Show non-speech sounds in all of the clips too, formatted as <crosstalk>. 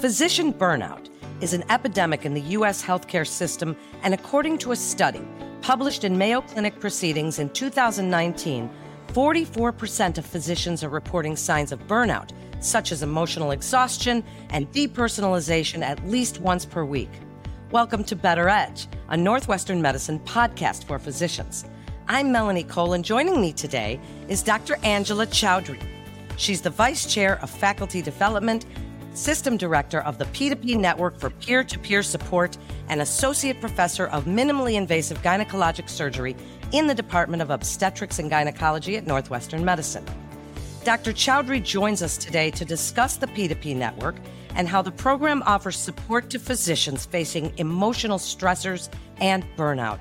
Physician burnout is an epidemic in the U.S. healthcare system, and according to a study published in Mayo Clinic Proceedings in 2019, 44% of physicians are reporting signs of burnout, such as emotional exhaustion and depersonalization, at least once per week. Welcome to Better Edge, a Northwestern Medicine podcast for physicians. I'm Melanie Cole, and joining me today is Dr. Angela Chaudhari. She's the Vice Chair of Faculty Development System Director of the P2P Network for Peer to Peer Support, and Associate Professor of Minimally Invasive Gynecologic Surgery in the Department of Obstetrics and Gynecology at Northwestern Medicine. Dr. Chaudhari joins us today to discuss the P2P Network and how the program offers support to physicians facing emotional stressors and burnout.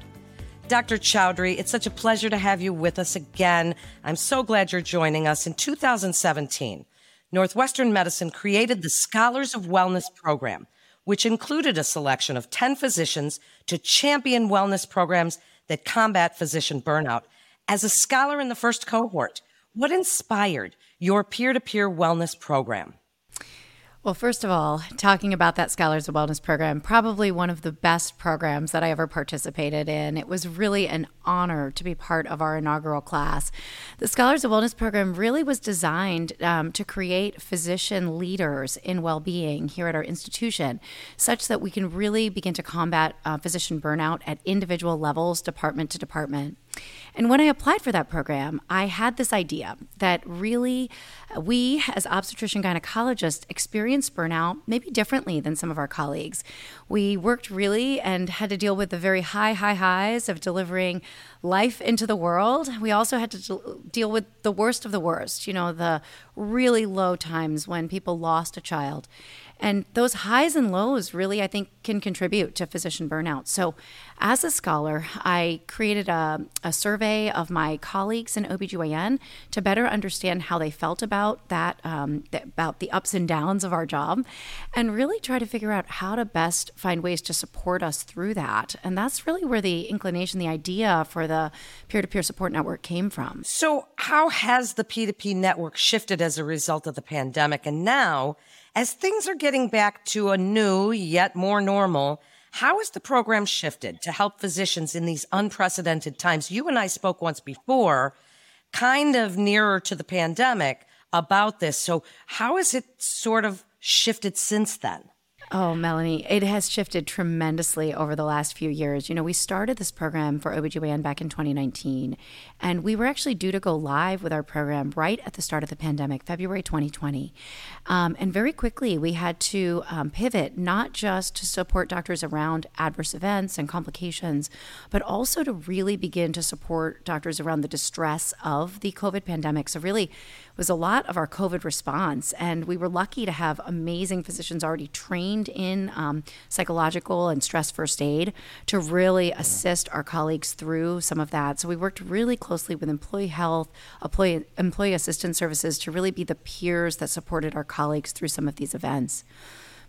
Dr. Chaudhari, it's such a pleasure to have you with us again. I'm so glad you're joining us. In 2017, Northwestern Medicine created the Scholars of Wellness program, which included a selection of 10 physicians to champion wellness programs that combat physician burnout. As a scholar in the first cohort, what inspired your peer to peer wellness program? Well, first of all, talking about that Scholars of Wellness program, probably one of the best programs that I ever participated in. It was really an honor to be part of our inaugural class. The Scholars of Wellness program really was designed um, to create physician leaders in well being here at our institution, such that we can really begin to combat uh, physician burnout at individual levels, department to department. And when I applied for that program, I had this idea that really uh, we, as obstetrician gynecologists, experience burnout maybe differently than some of our colleagues. We worked really and had to deal with the very high, high highs of delivering life into the world. We also had to deal with the worst of the worst, you know, the really low times when people lost a child. And those highs and lows really, I think, can contribute to physician burnout. So, as a scholar, I created a, a survey of my colleagues in OBGYN to better understand how they felt about that, um, about the ups and downs of our job, and really try to figure out how to best find ways to support us through that. And that's really where the inclination, the idea for the peer to peer support network came from. So, how has the P2P network shifted as a result of the pandemic? And now, as things are getting back to a new, yet more normal, how has the program shifted to help physicians in these unprecedented times? You and I spoke once before, kind of nearer to the pandemic, about this. So, how has it sort of shifted since then? Oh, Melanie, it has shifted tremendously over the last few years. You know, we started this program for OBGYN back in 2019, and we were actually due to go live with our program right at the start of the pandemic, February 2020. Um, and very quickly, we had to um, pivot not just to support doctors around adverse events and complications, but also to really begin to support doctors around the distress of the COVID pandemic. So, really, was a lot of our COVID response. And we were lucky to have amazing physicians already trained in um, psychological and stress first aid to really assist our colleagues through some of that. So we worked really closely with employee health, employee, employee assistance services to really be the peers that supported our colleagues through some of these events.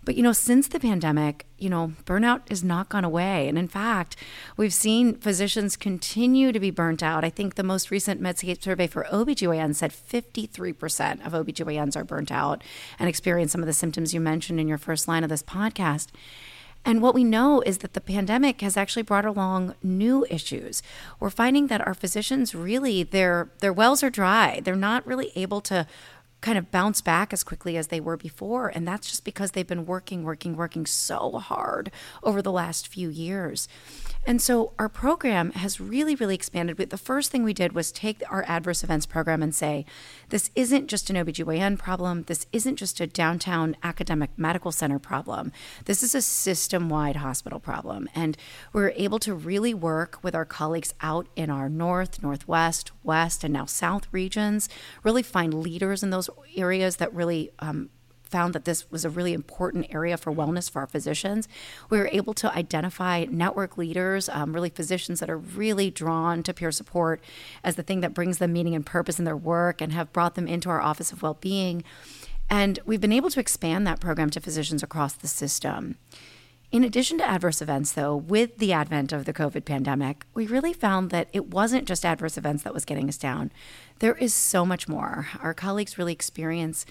But you know, since the pandemic, you know, burnout has not gone away. And in fact, we've seen physicians continue to be burnt out. I think the most recent Medscape survey for OBGYN said 53% of OBGYNs are burnt out and experience some of the symptoms you mentioned in your first line of this podcast. And what we know is that the pandemic has actually brought along new issues. We're finding that our physicians really their their wells are dry. They're not really able to kind of bounce back as quickly as they were before. And that's just because they've been working, working, working so hard over the last few years. And so our program has really, really expanded. The first thing we did was take our adverse events program and say, this isn't just an OBGYN problem. This isn't just a downtown academic medical center problem. This is a system wide hospital problem. And we're able to really work with our colleagues out in our north, northwest, west, and now south regions, really find leaders in those areas that really um, found that this was a really important area for wellness for our physicians. We were able to identify network leaders, um, really physicians that are really drawn to peer support as the thing that brings them meaning and purpose in their work and have brought them into our Office of Wellbeing. And we've been able to expand that program to physicians across the system. In addition to adverse events, though, with the advent of the COVID pandemic, we really found that it wasn't just adverse events that was getting us down. There is so much more. Our colleagues really experience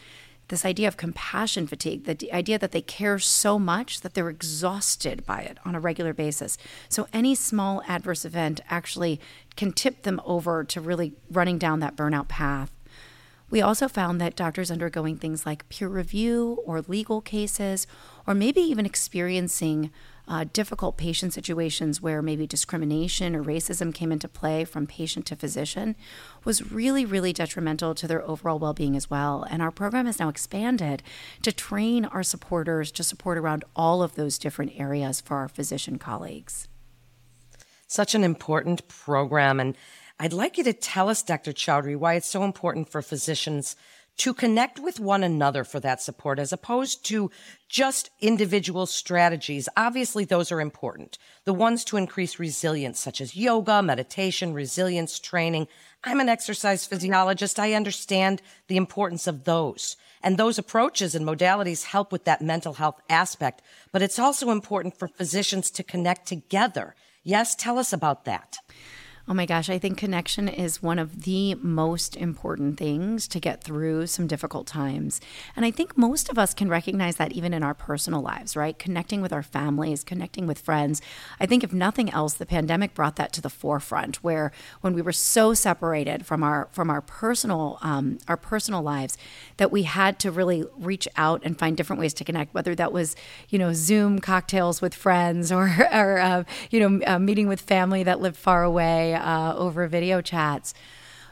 this idea of compassion fatigue, the idea that they care so much that they're exhausted by it on a regular basis. So any small adverse event actually can tip them over to really running down that burnout path. We also found that doctors undergoing things like peer review or legal cases, or maybe even experiencing uh, difficult patient situations where maybe discrimination or racism came into play from patient to physician was really, really detrimental to their overall well being as well. And our program has now expanded to train our supporters to support around all of those different areas for our physician colleagues. Such an important program. And I'd like you to tell us, Dr. Chaudhari, why it's so important for physicians to connect with one another for that support as opposed to just individual strategies. Obviously, those are important. The ones to increase resilience, such as yoga, meditation, resilience training. I'm an exercise physiologist. I understand the importance of those. And those approaches and modalities help with that mental health aspect. But it's also important for physicians to connect together. Yes, tell us about that. Oh my gosh, I think connection is one of the most important things to get through some difficult times. And I think most of us can recognize that even in our personal lives, right? Connecting with our families, connecting with friends. I think if nothing else, the pandemic brought that to the forefront where when we were so separated from our from our personal um, our personal lives that we had to really reach out and find different ways to connect, whether that was, you know, Zoom cocktails with friends <laughs> or, or uh, you know, uh, meeting with family that lived far away uh, over video chats.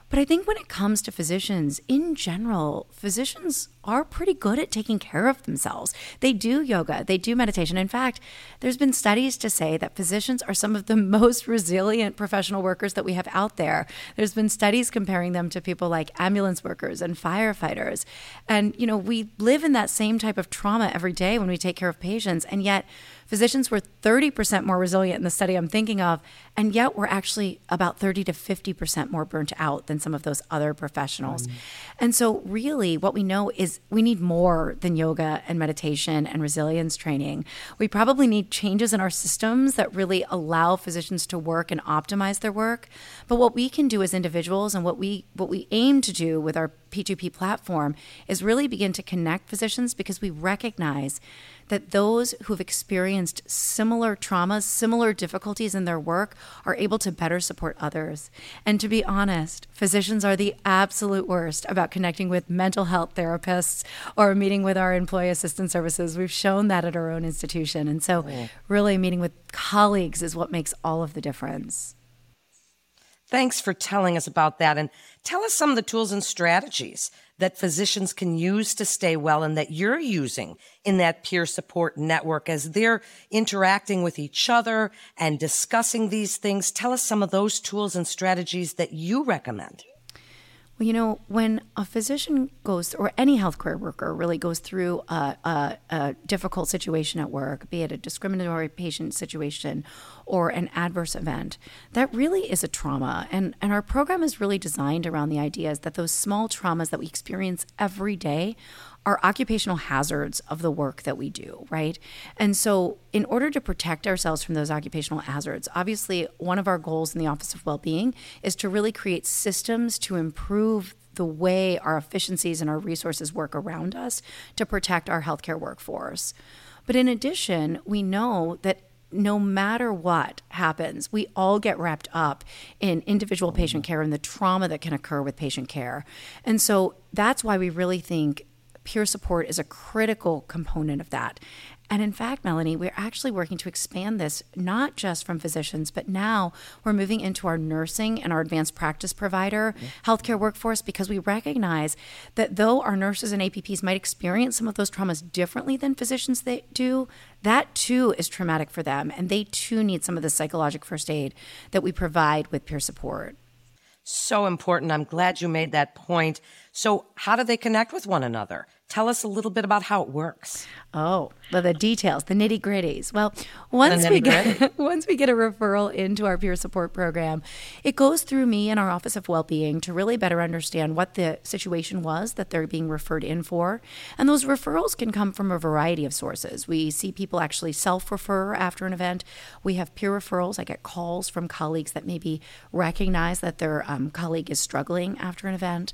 But I think when it comes to physicians in general, physicians are pretty good at taking care of themselves. They do yoga, they do meditation. In fact, there's been studies to say that physicians are some of the <laughs> most resilient professional workers that we have out there. There's been studies comparing them to people like ambulance workers and firefighters. And, you know, we live in that same type of trauma every day when we take care of patients. And yet, physicians were 30% more resilient in the study I'm thinking of, and yet we're actually about 30 to 50% more burnt out than some of those other professionals. Mm. And so, really, what we know is we need more than yoga and meditation and resilience training. We probably need changes in our systems that really allow physicians to work and optimize their work. But what we can do as individuals and what we what we aim to do with our P2P platform is really begin to connect physicians because we recognize that those who've experienced similar traumas, similar difficulties in their work, are able to better support others. And to be honest, physicians are the absolute worst about connecting with mental health therapists or meeting with our employee assistance services. We've shown that at our own institution. And so, oh. really, meeting with colleagues is what makes all of the difference. Thanks for telling us about that. And tell us some of the tools and strategies that physicians can use to stay well and that you're using in that peer support network as they're interacting with each other and discussing these things. Tell us some of those tools and strategies that you recommend. Well, you know, when a physician goes, or any healthcare worker really goes through a, a, a, difficult situation at work, be it a discriminatory patient situation or an adverse event, that really is a trauma. And, and our program is really designed around the ideas that those small traumas that we experience every day are occupational hazards of the work that we do, right? And so, in order to protect ourselves from those occupational hazards, obviously, one of our goals in the Office of Wellbeing is to really create systems to improve the way our efficiencies and our resources work around us to protect our healthcare workforce. But in addition, we know that no matter what happens, we all get wrapped up in individual patient care and the trauma that can occur with patient care. And so that's why we really think peer support is a critical component of that. And in fact, Melanie, we're actually working to expand this not just from physicians, but now we're moving into our nursing and our advanced practice provider healthcare workforce because we recognize that though our nurses and APPs might experience some of those traumas differently than physicians they do, that too is traumatic for them. And they too need some of the psychologic first aid that we provide with peer support. So important. I'm glad you made that point. So, how do they connect with one another? Tell us a little bit about how it works. Oh, well, the details, the nitty gritties. Well, once we get <laughs> once we get a referral into our peer support program, it goes through me and our Office of Wellbeing to really better understand what the situation was that they're being referred in for. And those referrals can come from a variety of sources. We see people actually self-refer after an event. We have peer referrals. I get calls from colleagues that maybe recognize that their um, colleague is struggling after an event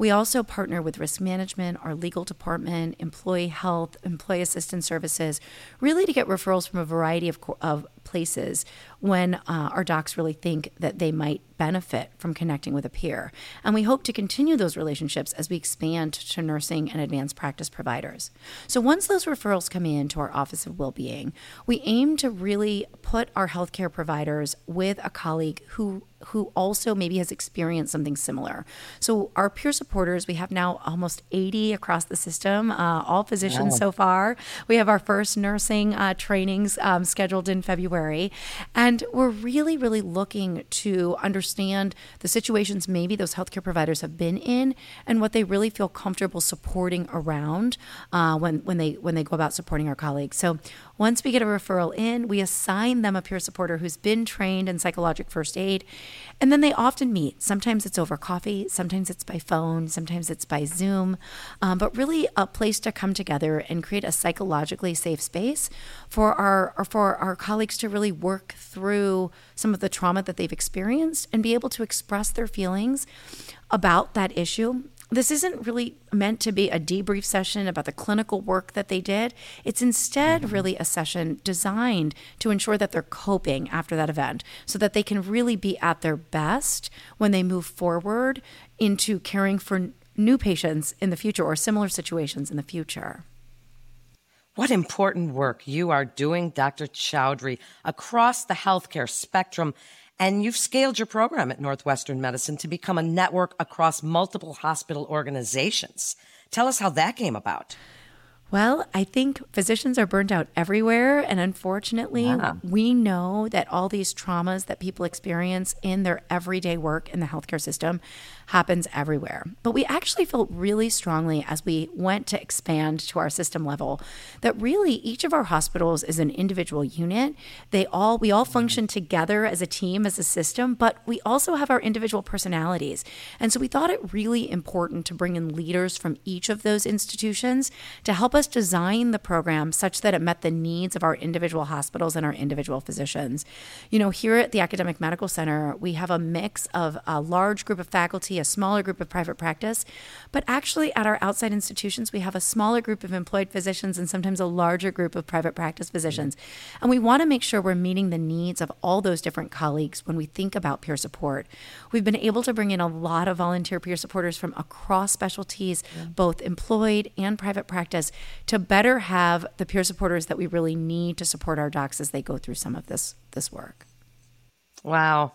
We also partner with risk management, our legal department, employee health, employee assistance services, really to get referrals from a variety of, of places when uh, our docs really think that they might benefit from connecting with a peer. And we hope to continue those relationships as we expand to nursing and advanced practice providers. So once those referrals come in to our Office of Wellbeing, we aim to really put our healthcare providers with a colleague who who also maybe has experienced something similar. So our peer supporters, we have now almost 80 across the system, uh, all physicians wow. so far. We have our first nursing uh, trainings um, scheduled in February, and we're really, really looking to understand the situations maybe those healthcare providers have been in and what they really feel comfortable supporting around uh, when when they when they go about supporting our colleagues. So once we get a referral in, we assign them a peer supporter who's been trained in psychologic first aid. And then they often meet. Sometimes it's over coffee, sometimes it's by phone, sometimes it's by Zoom, um, but really a place to come together and create a psychologically safe space for our for our colleagues to really work through some of the trauma that they've experienced and be able to express their feelings about that issue this isn't really meant to be a debrief session about the clinical work that they did. It's instead mm-hmm. really a session designed to ensure that they're coping after that event so that they can really be at their best when they move forward into caring for new patients in the future or similar situations in the future. What important work you are doing, Dr. Chaudhari, across the healthcare spectrum and you've scaled your program at Northwestern Medicine to become a network across multiple hospital organizations. Tell us how that came about. Well, I think physicians are burnt out everywhere. And unfortunately, yeah. we know that all these traumas that people experience in their everyday work in the healthcare system happens everywhere. But we actually felt really strongly as we went to expand to our system level that really each of our hospitals is an individual unit. They all we all function together as a team, as a system, but we also have our individual personalities. And so we thought it really important to bring in leaders from each of those institutions to help us design the program such that it met the needs of our individual hospitals and our individual physicians. You know, here at the Academic Medical Center, we have a mix of a large group of faculty a smaller group of private practice. But actually, at our outside institutions, we have a smaller group of employed physicians and sometimes a larger group of private practice physicians. Mm-hmm. And we want to make sure we're meeting the needs of all those different colleagues when we think about peer support. We've been able to bring in a lot of volunteer peer supporters from across specialties, yeah. both employed and private practice, to better have the peer supporters that we really need to support our docs as they go through some of this this work. Wow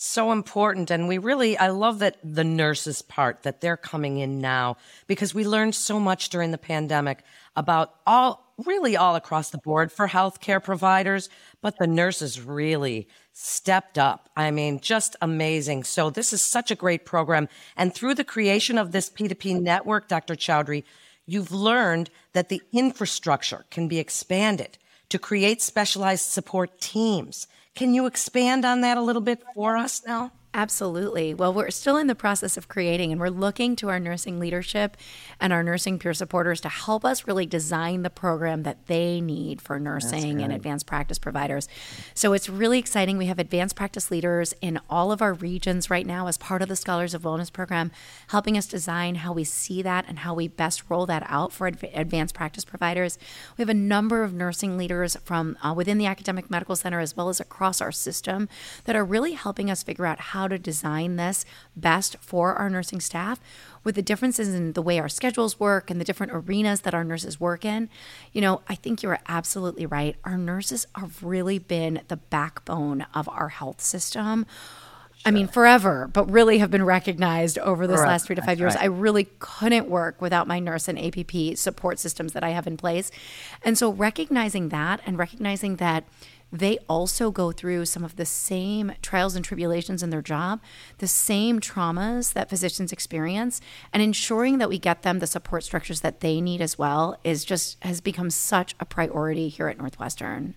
so important. And we really, I love that the nurses part, that they're coming in now because we learned so much during the pandemic about all, really all across the board for healthcare providers, but the nurses really stepped up. I mean, just amazing. So this is such a great program. And through the creation of this P2P network, Dr. Chaudhari, you've learned that the infrastructure can be expanded to create specialized support teams can you expand on that a little bit for us now? Absolutely. Well, we're still in the process of creating, and we're looking to our nursing leadership and our nursing peer supporters to help us really design the program that they need for nursing and advanced practice providers. So it's really exciting. We have advanced practice leaders in all of our regions right now as part of the Scholars of Wellness program, helping us design how we see that and how we best roll that out for advanced practice providers. We have a number of nursing leaders from uh, within the academic medical center as well as across our system that are really helping us figure out how how to design this best for our nursing staff with the differences in the way our schedules work and the different arenas that our nurses work in. You know, I think you're absolutely right. Our nurses have really been the backbone of our health system. I mean, forever, but really have been recognized over this last three to five years. Right. I really couldn't work without my nurse and APP support systems that I have in place. And so recognizing that and recognizing that they also go through some of the same trials and tribulations in their job, the same traumas that physicians experience, and ensuring that we get them the support structures that they need as well is just has become such a priority here at Northwestern.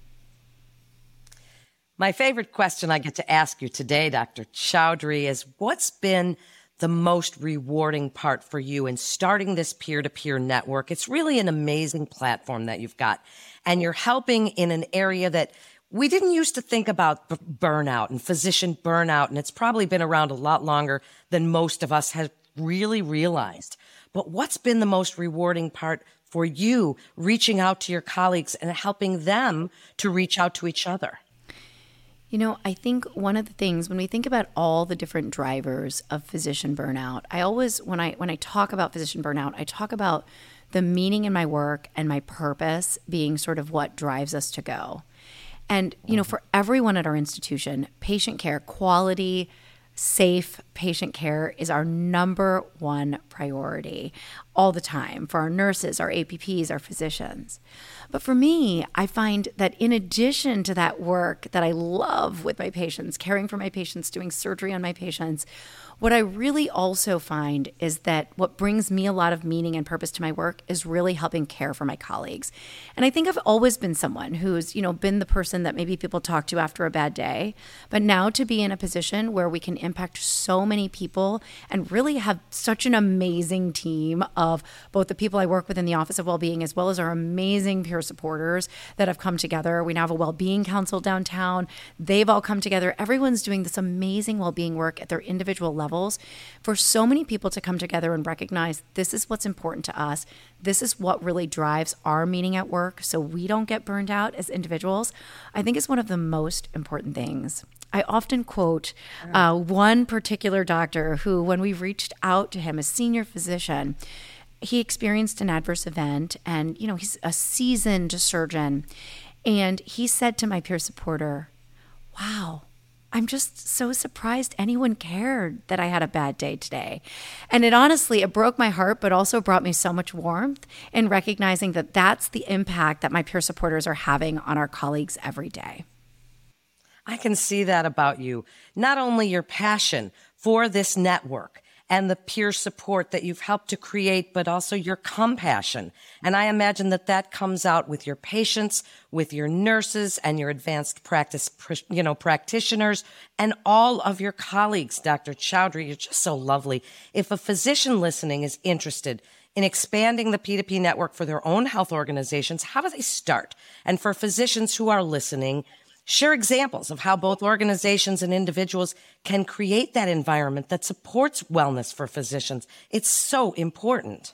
My favorite question I get to ask you today, Dr. Chaudhari, is what's been the most rewarding part for you in starting this peer to peer network? It's really an amazing platform that you've got. And you're helping in an area that we didn't used to think about burnout and physician burnout, and it's probably been around a lot longer than most of us have really realized. But what's been the most rewarding part for you reaching out to your colleagues and helping them to reach out to each other? You know, I think one of the things when we think about all the different drivers of physician burnout, I always when I when I talk about physician burnout, I talk about the meaning in my work and my purpose being sort of what drives us to go. And you know, mm-hmm. for everyone at our institution, patient care quality, safe patient care is our number one priority all the time for our nurses, our APPs, our physicians. But for me, I find that in addition to that work that I love with my patients, caring for my patients, doing surgery on my patients, what I really also find is that what brings me a lot of meaning and purpose to my work is really helping care for my colleagues. And I think I've always been someone who's, you know, been the person that maybe people talk to after a bad day, but now to be in a position where we can impact so many people and really have such an amazing team of both the people I work with in the Office of Wellbeing as well as our amazing peer supporters that have come together. We now have a well-being council downtown. They've all come together. Everyone's doing this amazing well-being work at their individual level levels for so many people to come together and recognize this is what's important to us. This is what really drives our meaning at work so we don't get burned out as individuals, I think is one of the most important things. I often quote uh, one particular doctor who, when we reached out to him, a senior physician, he experienced an adverse event and, you know, he's a seasoned surgeon. And he said to my peer supporter, Wow, I'm just so surprised anyone cared that I had a bad day today. And it honestly, it broke my heart, but also brought me so much warmth in recognizing that that's the impact that my peer supporters are having on our colleagues every day. I can see that about you. Not only your passion for this network and the peer support that you've helped to create, but also your compassion. And I imagine that that comes out with your patients, with your nurses and your advanced practice, you know, practitioners and all of your colleagues. Dr. Chaudhari, you're just so lovely. If a physician listening is interested in expanding the P2P network for their own health organizations, how do they start? And for physicians who are listening, Share examples of how both organizations and individuals can create that environment that supports wellness for physicians. It's so important.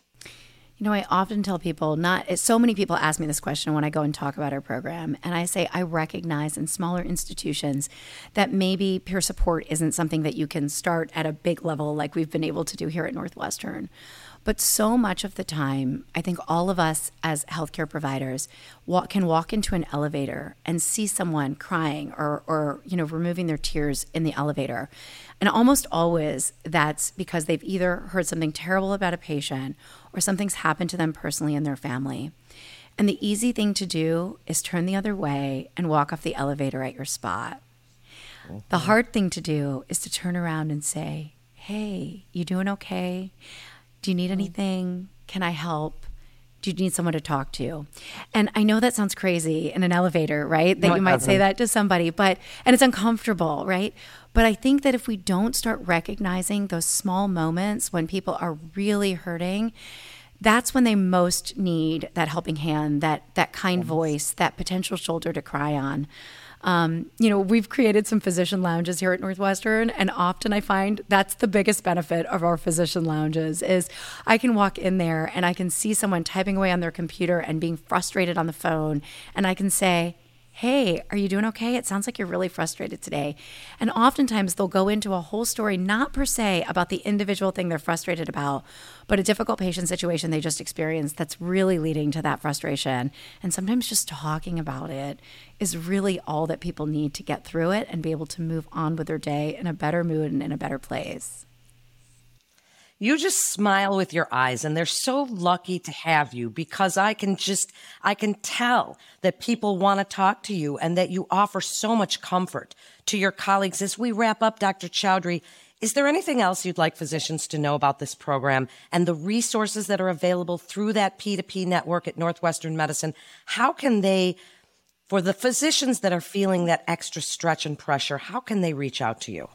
You know, I often tell people not so many people ask me this question when I go and talk about our program. And I say, I recognize in smaller institutions that maybe peer support isn't something that you can start at a big level like we've been able to do here at Northwestern. But so much of the time, I think all of us as healthcare providers walk, can walk into an elevator and see someone crying or, or, you know, removing their tears in the elevator. And almost always that's because they've either heard something terrible about a patient or something's happened to them personally in their family. And the easy thing to do is turn the other way and walk off the elevator at your spot. The hard thing to do is to turn around and say, Hey, you doing okay? Do you need mm. anything? Can I help? Do you need someone to talk to? And I know that sounds crazy in an elevator, right? That no, you might say that to somebody, but, and it's uncomfortable, right? But I think that if we don't start recognizing those small moments when people are really hurting, that's when they most need that helping hand, that that kind yes. voice, that potential shoulder to cry on. Um, you know, we've created some physician lounges here at Northwestern, and often I find that's the biggest benefit of our physician lounges is I can walk in there and I can see someone typing away on their computer and being frustrated on the phone, and I can say, Hey, are you doing okay? It sounds like you're really frustrated today. And oftentimes they'll go into a whole story, not per se about the individual thing they're frustrated about, but a difficult patient situation they just experienced that's really leading to that frustration. And sometimes just talking about it is really all that people need to get through it and be able to move on with their day in a better mood and in a better place. You just smile with your eyes and they're so lucky to have you because I can just, I can tell that people want to talk to you and that you offer so much comfort to your colleagues. As we wrap up, Dr. Chaudhari, is there anything else you'd like physicians to know about this program and the resources that are available through that P2P network at Northwestern Medicine? How can they, for the physicians that are feeling that extra stretch and pressure, how can they reach out to you?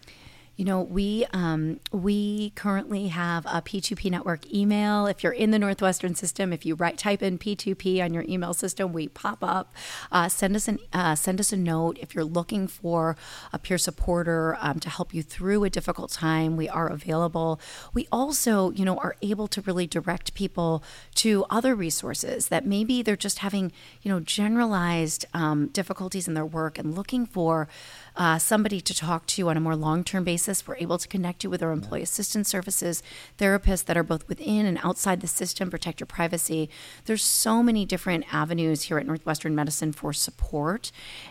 You know, we um, we currently have a P2P network email. If you're in the Northwestern system, if you write type in P2P on your email system, we pop up. Uh, send us an uh, send us a note if you're looking for a peer supporter um, to help you through a difficult time. We are available. We also, you know, are able to really direct people to other resources that maybe they're just having, you know, generalized um, difficulties in their work and looking for uh, somebody to talk to on a more long term basis. We're able to connect you with our employee assistance services, therapists that are both within and outside the system, protect your privacy. There's so many different avenues here at Northwestern Medicine for support.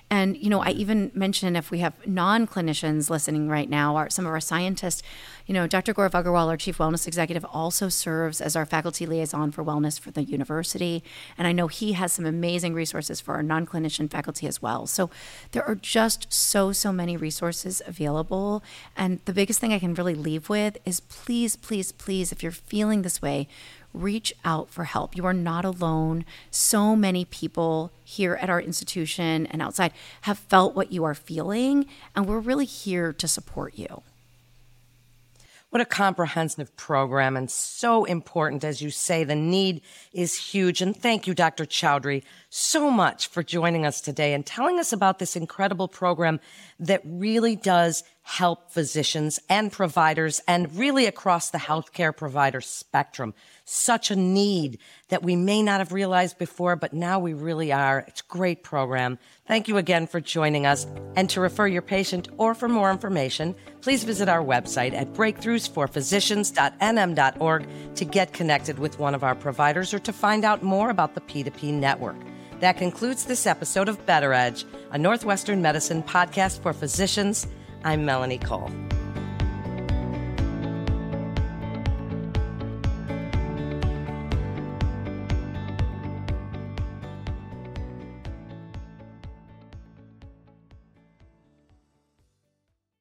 And, you know, I mm-hmm. even mentioned if we have non clinicians listening right now, our, some of our scientists, you know, Dr. Gaurav Agarwal, our chief wellness executive, also serves as our faculty liaison for wellness for the university. And I know he has some amazing resources for our non clinician faculty as well. So there are just so so, many resources available. And the biggest thing I can really leave with is please, please, please, if you're feeling this way, reach out for help. You are not alone. So many people here at our institution and outside have felt what you are feeling, and we're really here to support you. What a comprehensive program and so important. As you say, the need is huge. And thank you, Dr. Chaudhari, so much for joining us today and telling us about this incredible program that really does help physicians and providers and really across the healthcare provider spectrum. Such a need that we may not have realized before, but now we really are. It's a great program. Thank you again for joining us. And to refer your patient or for more information, please visit our website at breakthroughsforphysicians.nm.org to get connected with one of our providers or to find out more about the P2P network. That concludes this episode of Better Edge, a Northwestern Medicine podcast for physicians. I'm Melanie Cole.